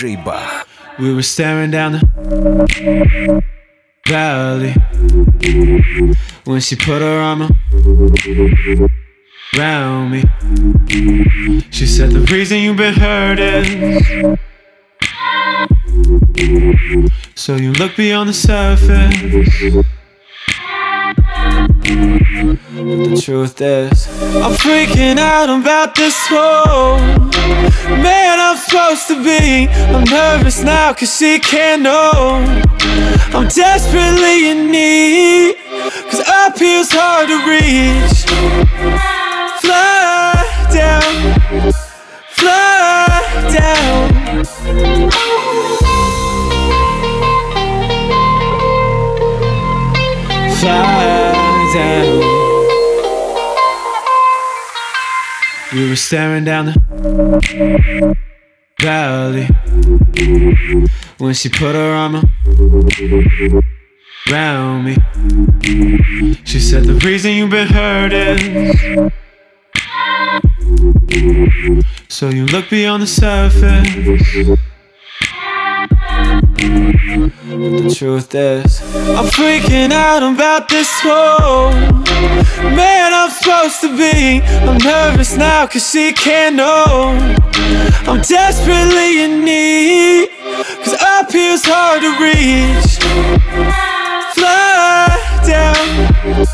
We were staring down the valley when she put her arm around me. She said, The reason you've been hurting. So you look beyond the surface. But the truth is, I'm freaking out about this whole man I'm supposed to be. I'm nervous now cause she can't know. I'm desperately in need cause up here's hard to reach. Fly down, fly down. Fly. We were staring down the valley when she put her arm around me. She said, The reason you've been hurt is. So you look beyond the surface. The truth is, I'm freaking out about this whole man I'm supposed to be. I'm nervous now cause she can't know. I'm desperately in need, cause up here's hard to reach. Fly down,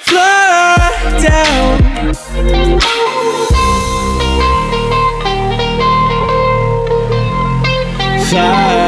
fly down. Fly.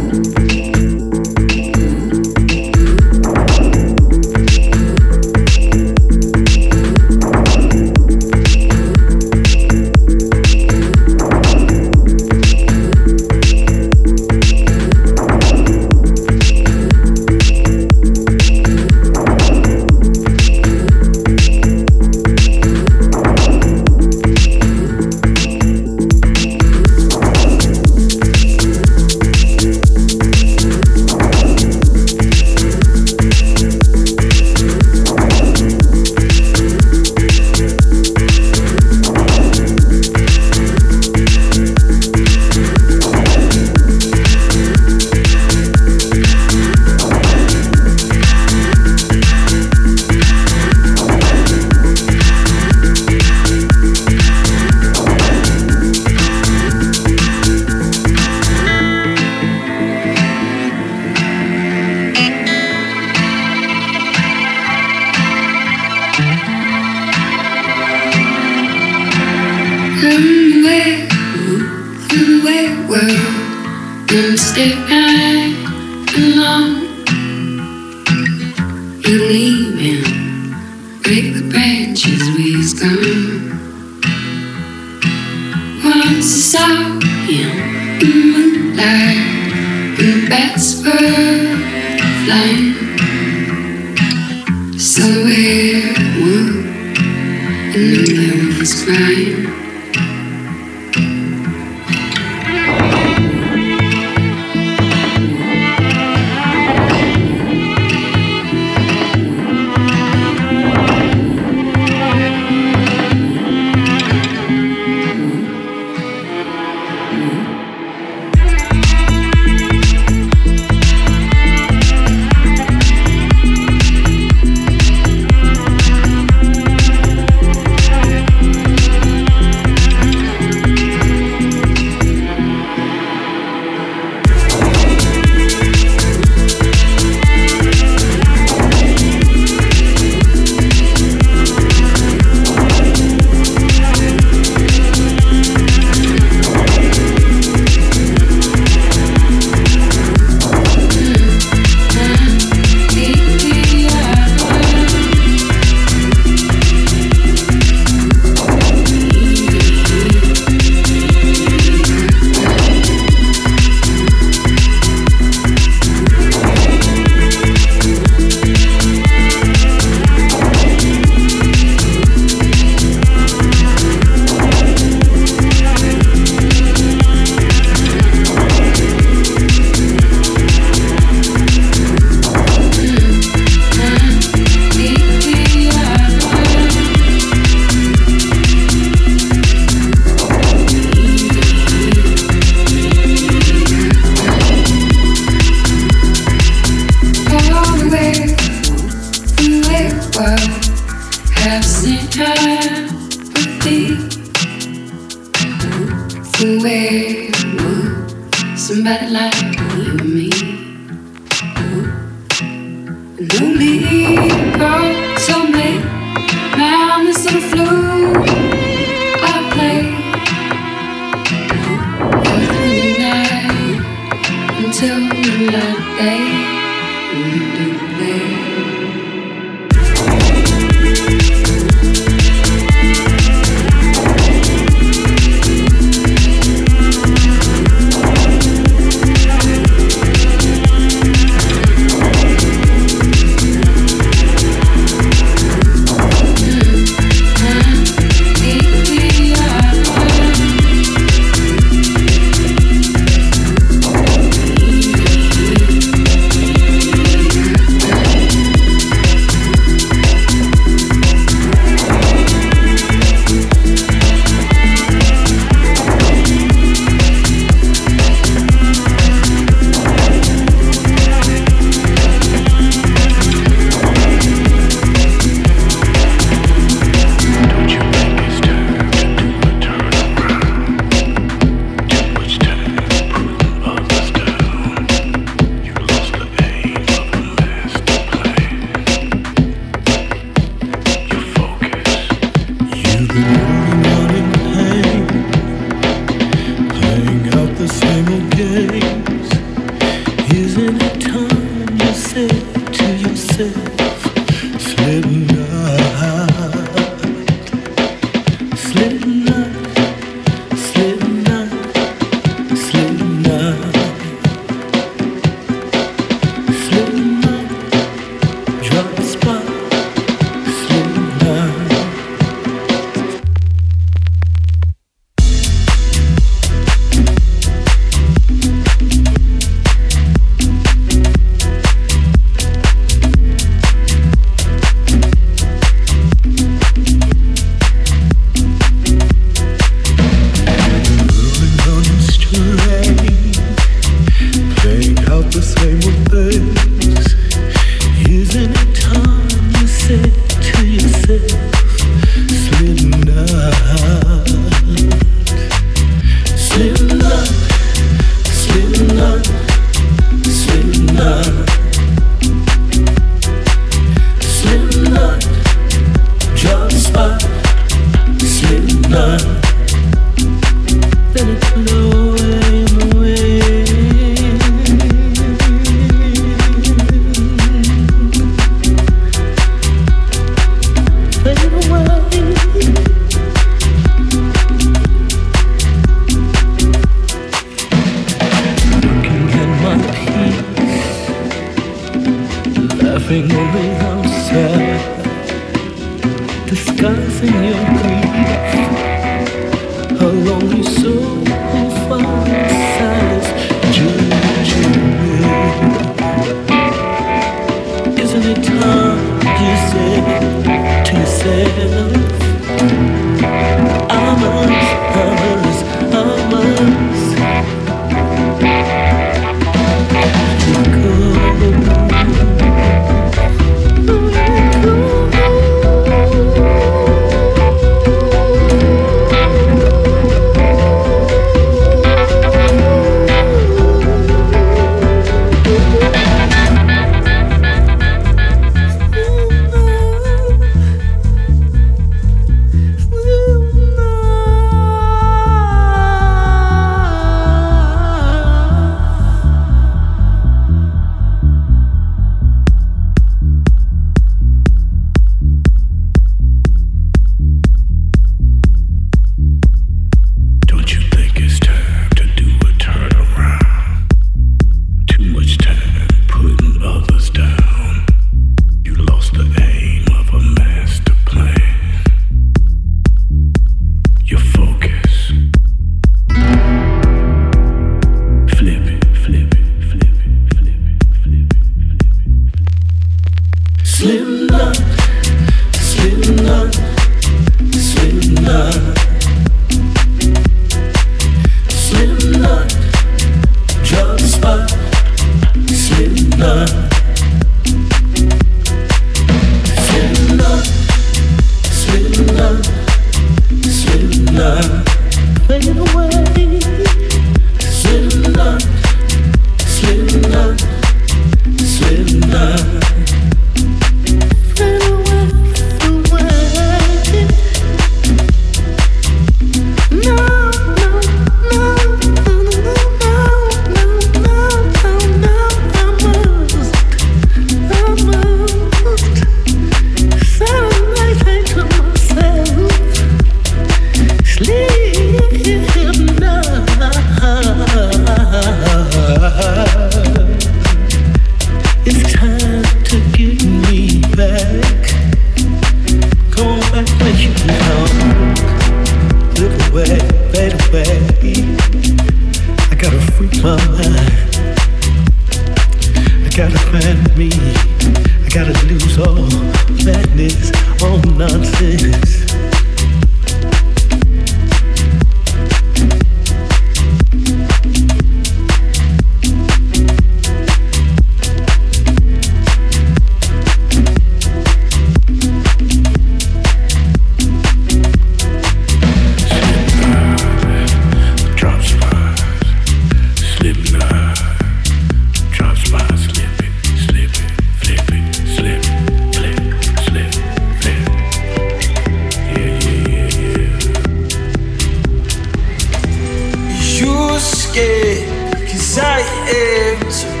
scared, cause I am too.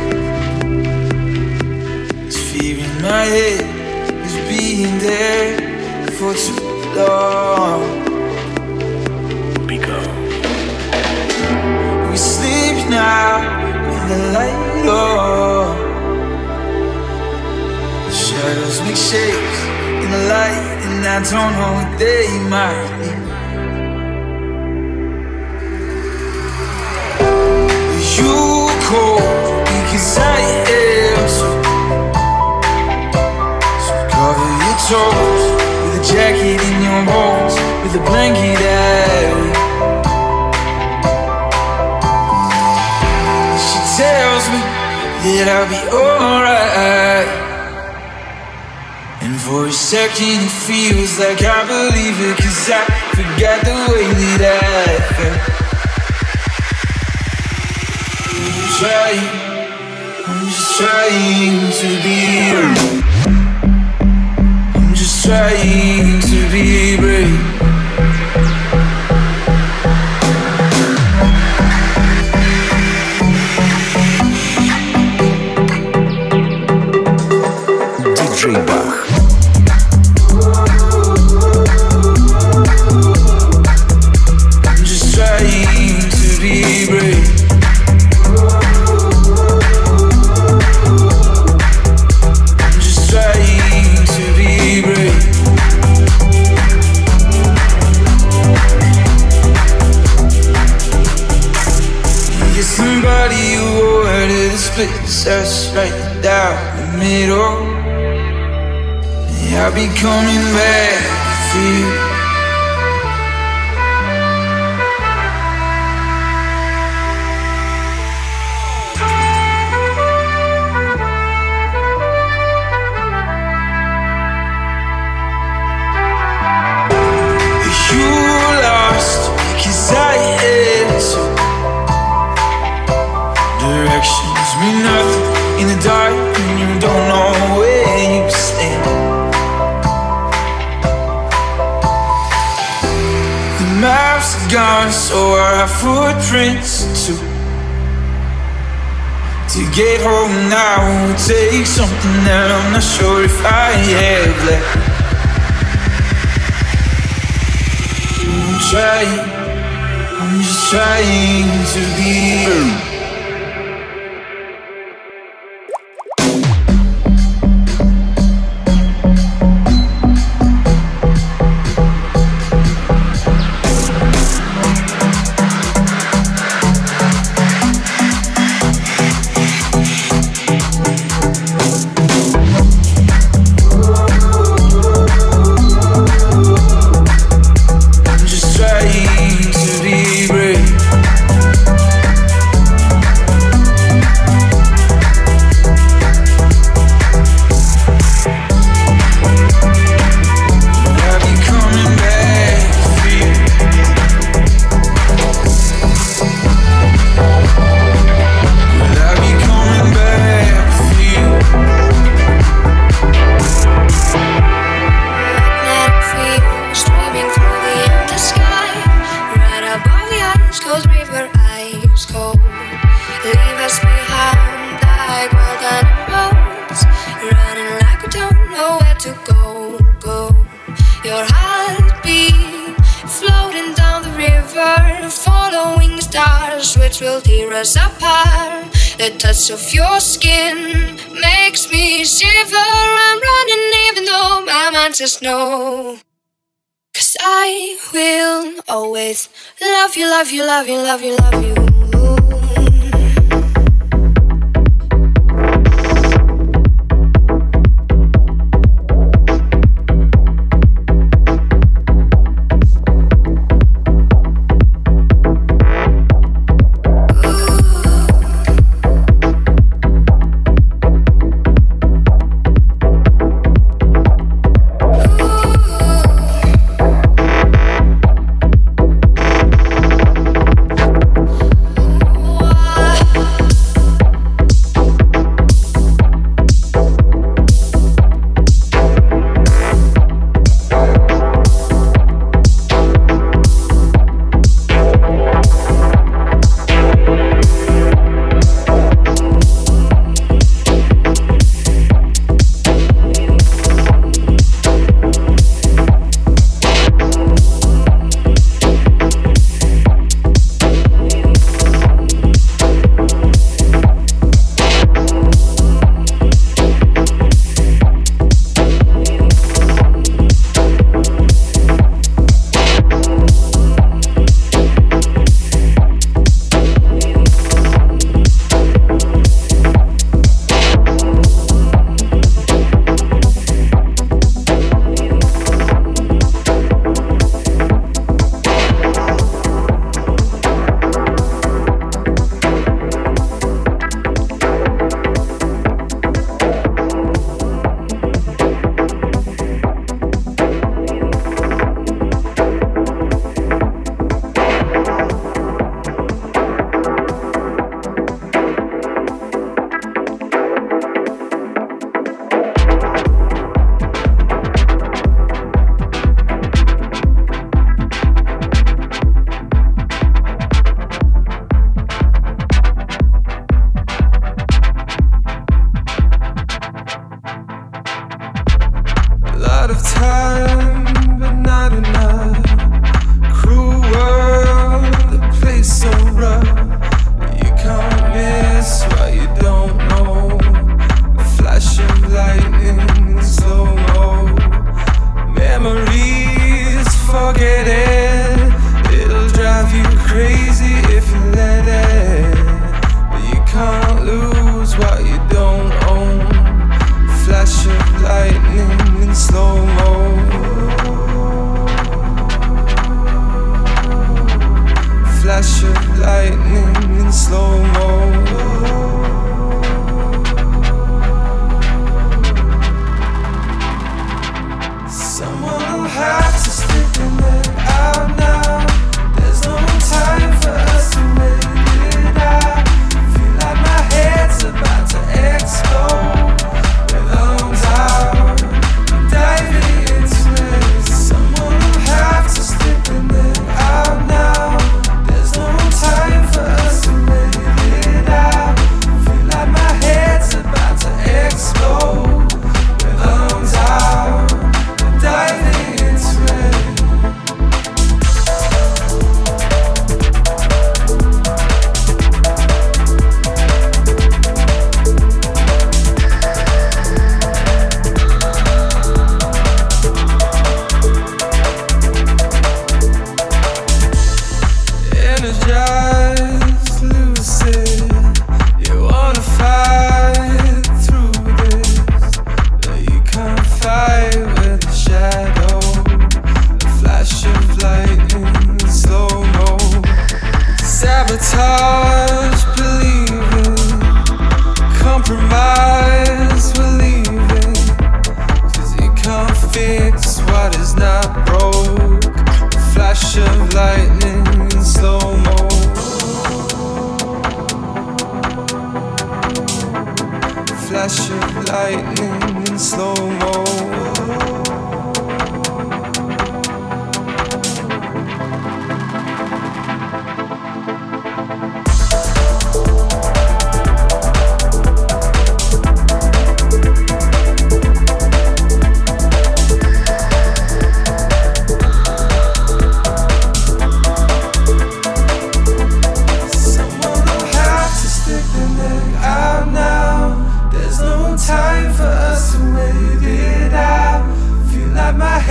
This fear in my head is being there for too long. We sleep now with the light on. Shadows make shapes in the light, and I don't know what they might. you cold because I am. So cover your toes with a jacket your with a blanket. She tells me that I'll be alright. And for a second it feels like I believe it Cause I forgot the way that I felt trying, I'm just trying to be here. I'm just trying to be brave. Middle. I'll be coming back for you. Footprints too. To get home now take something that I'm not sure if I have left. I'm trying, I'm just trying to be. Of your skin makes me shiver. I'm running even though my mind says no. Cause I will always love you, love you, love you, love you, love you.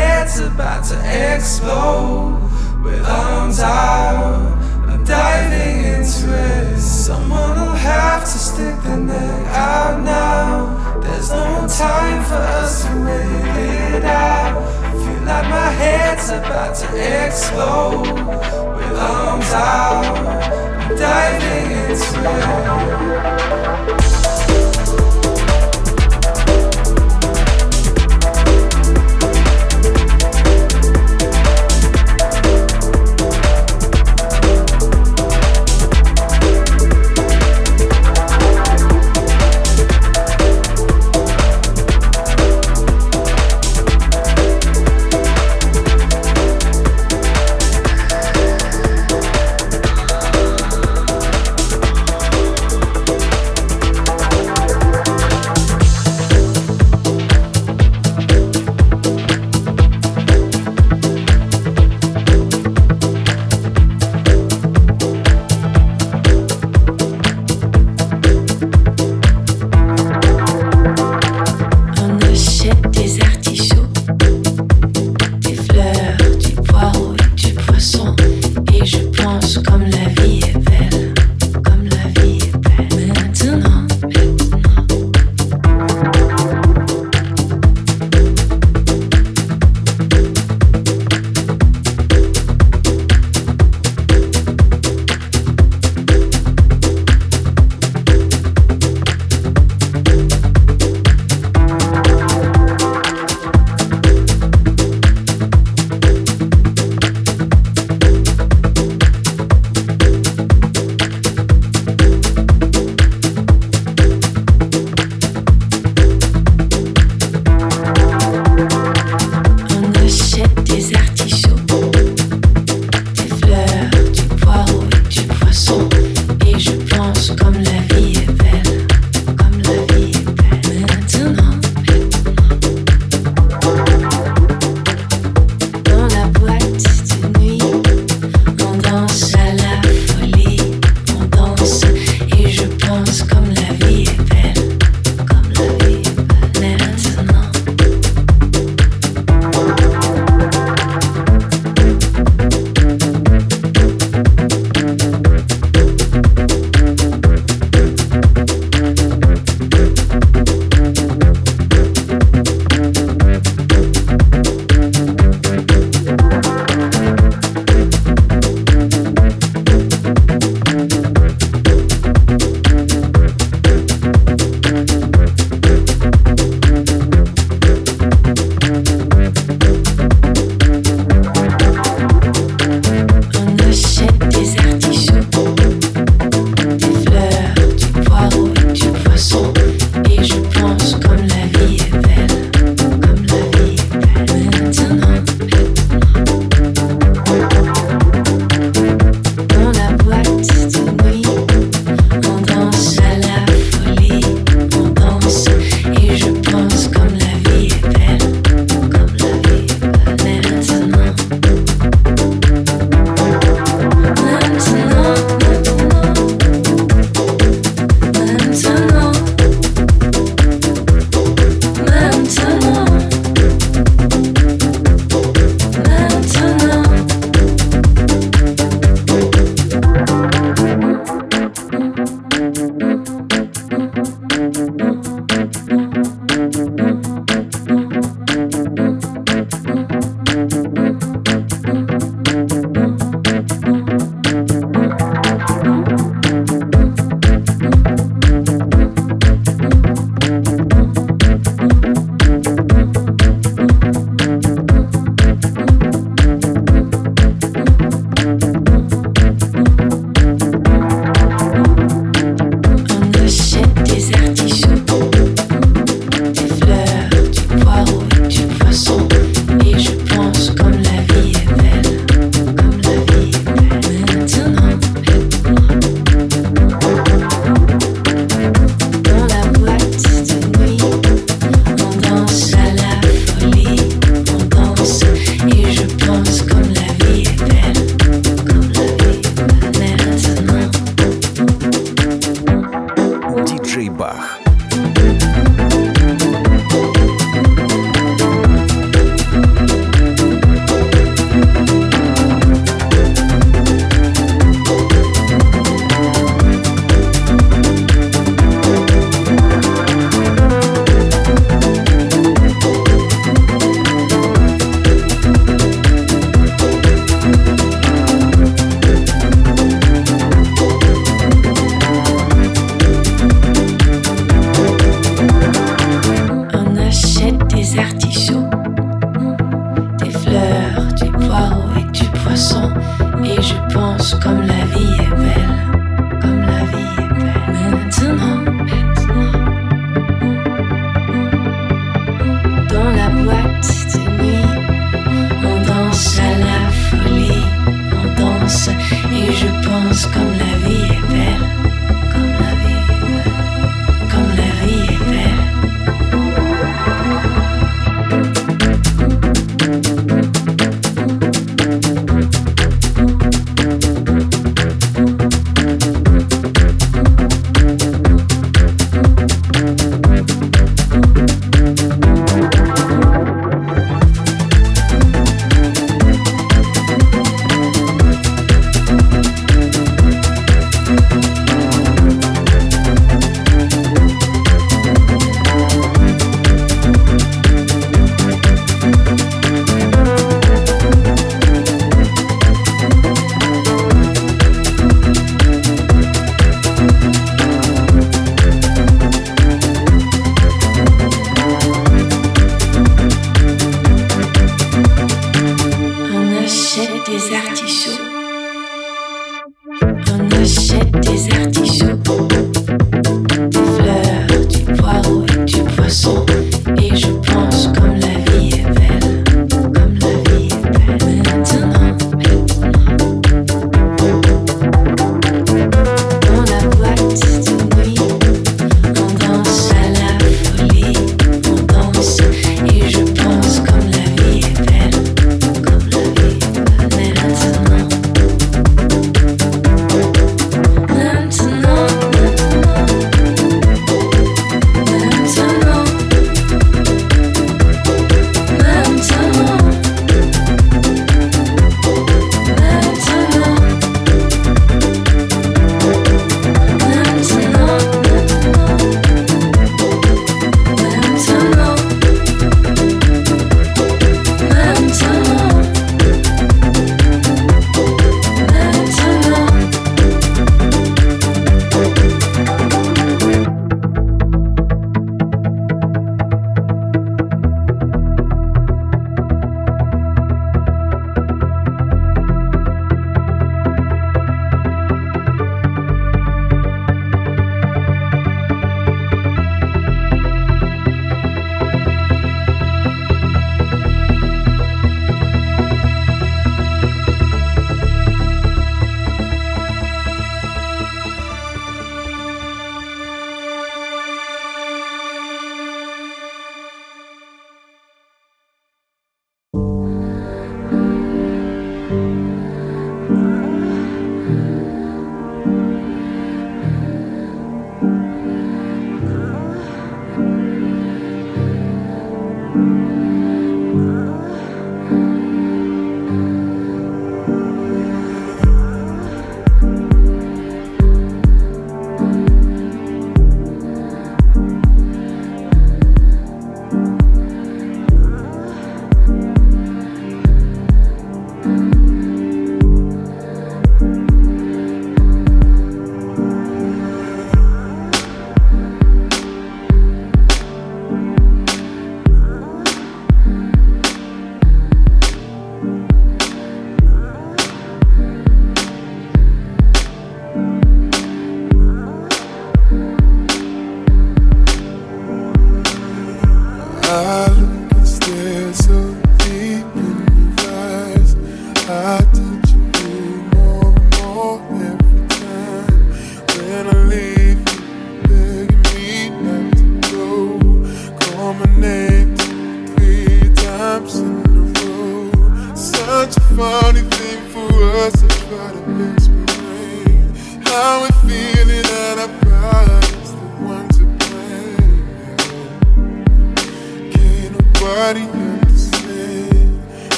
head's about to explode. With arms out, I'm diving into it. Someone will have to stick their neck out now. There's no time for us to wait it out. Feel like my head's about to explode. With arms out, I'm diving into it.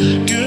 Give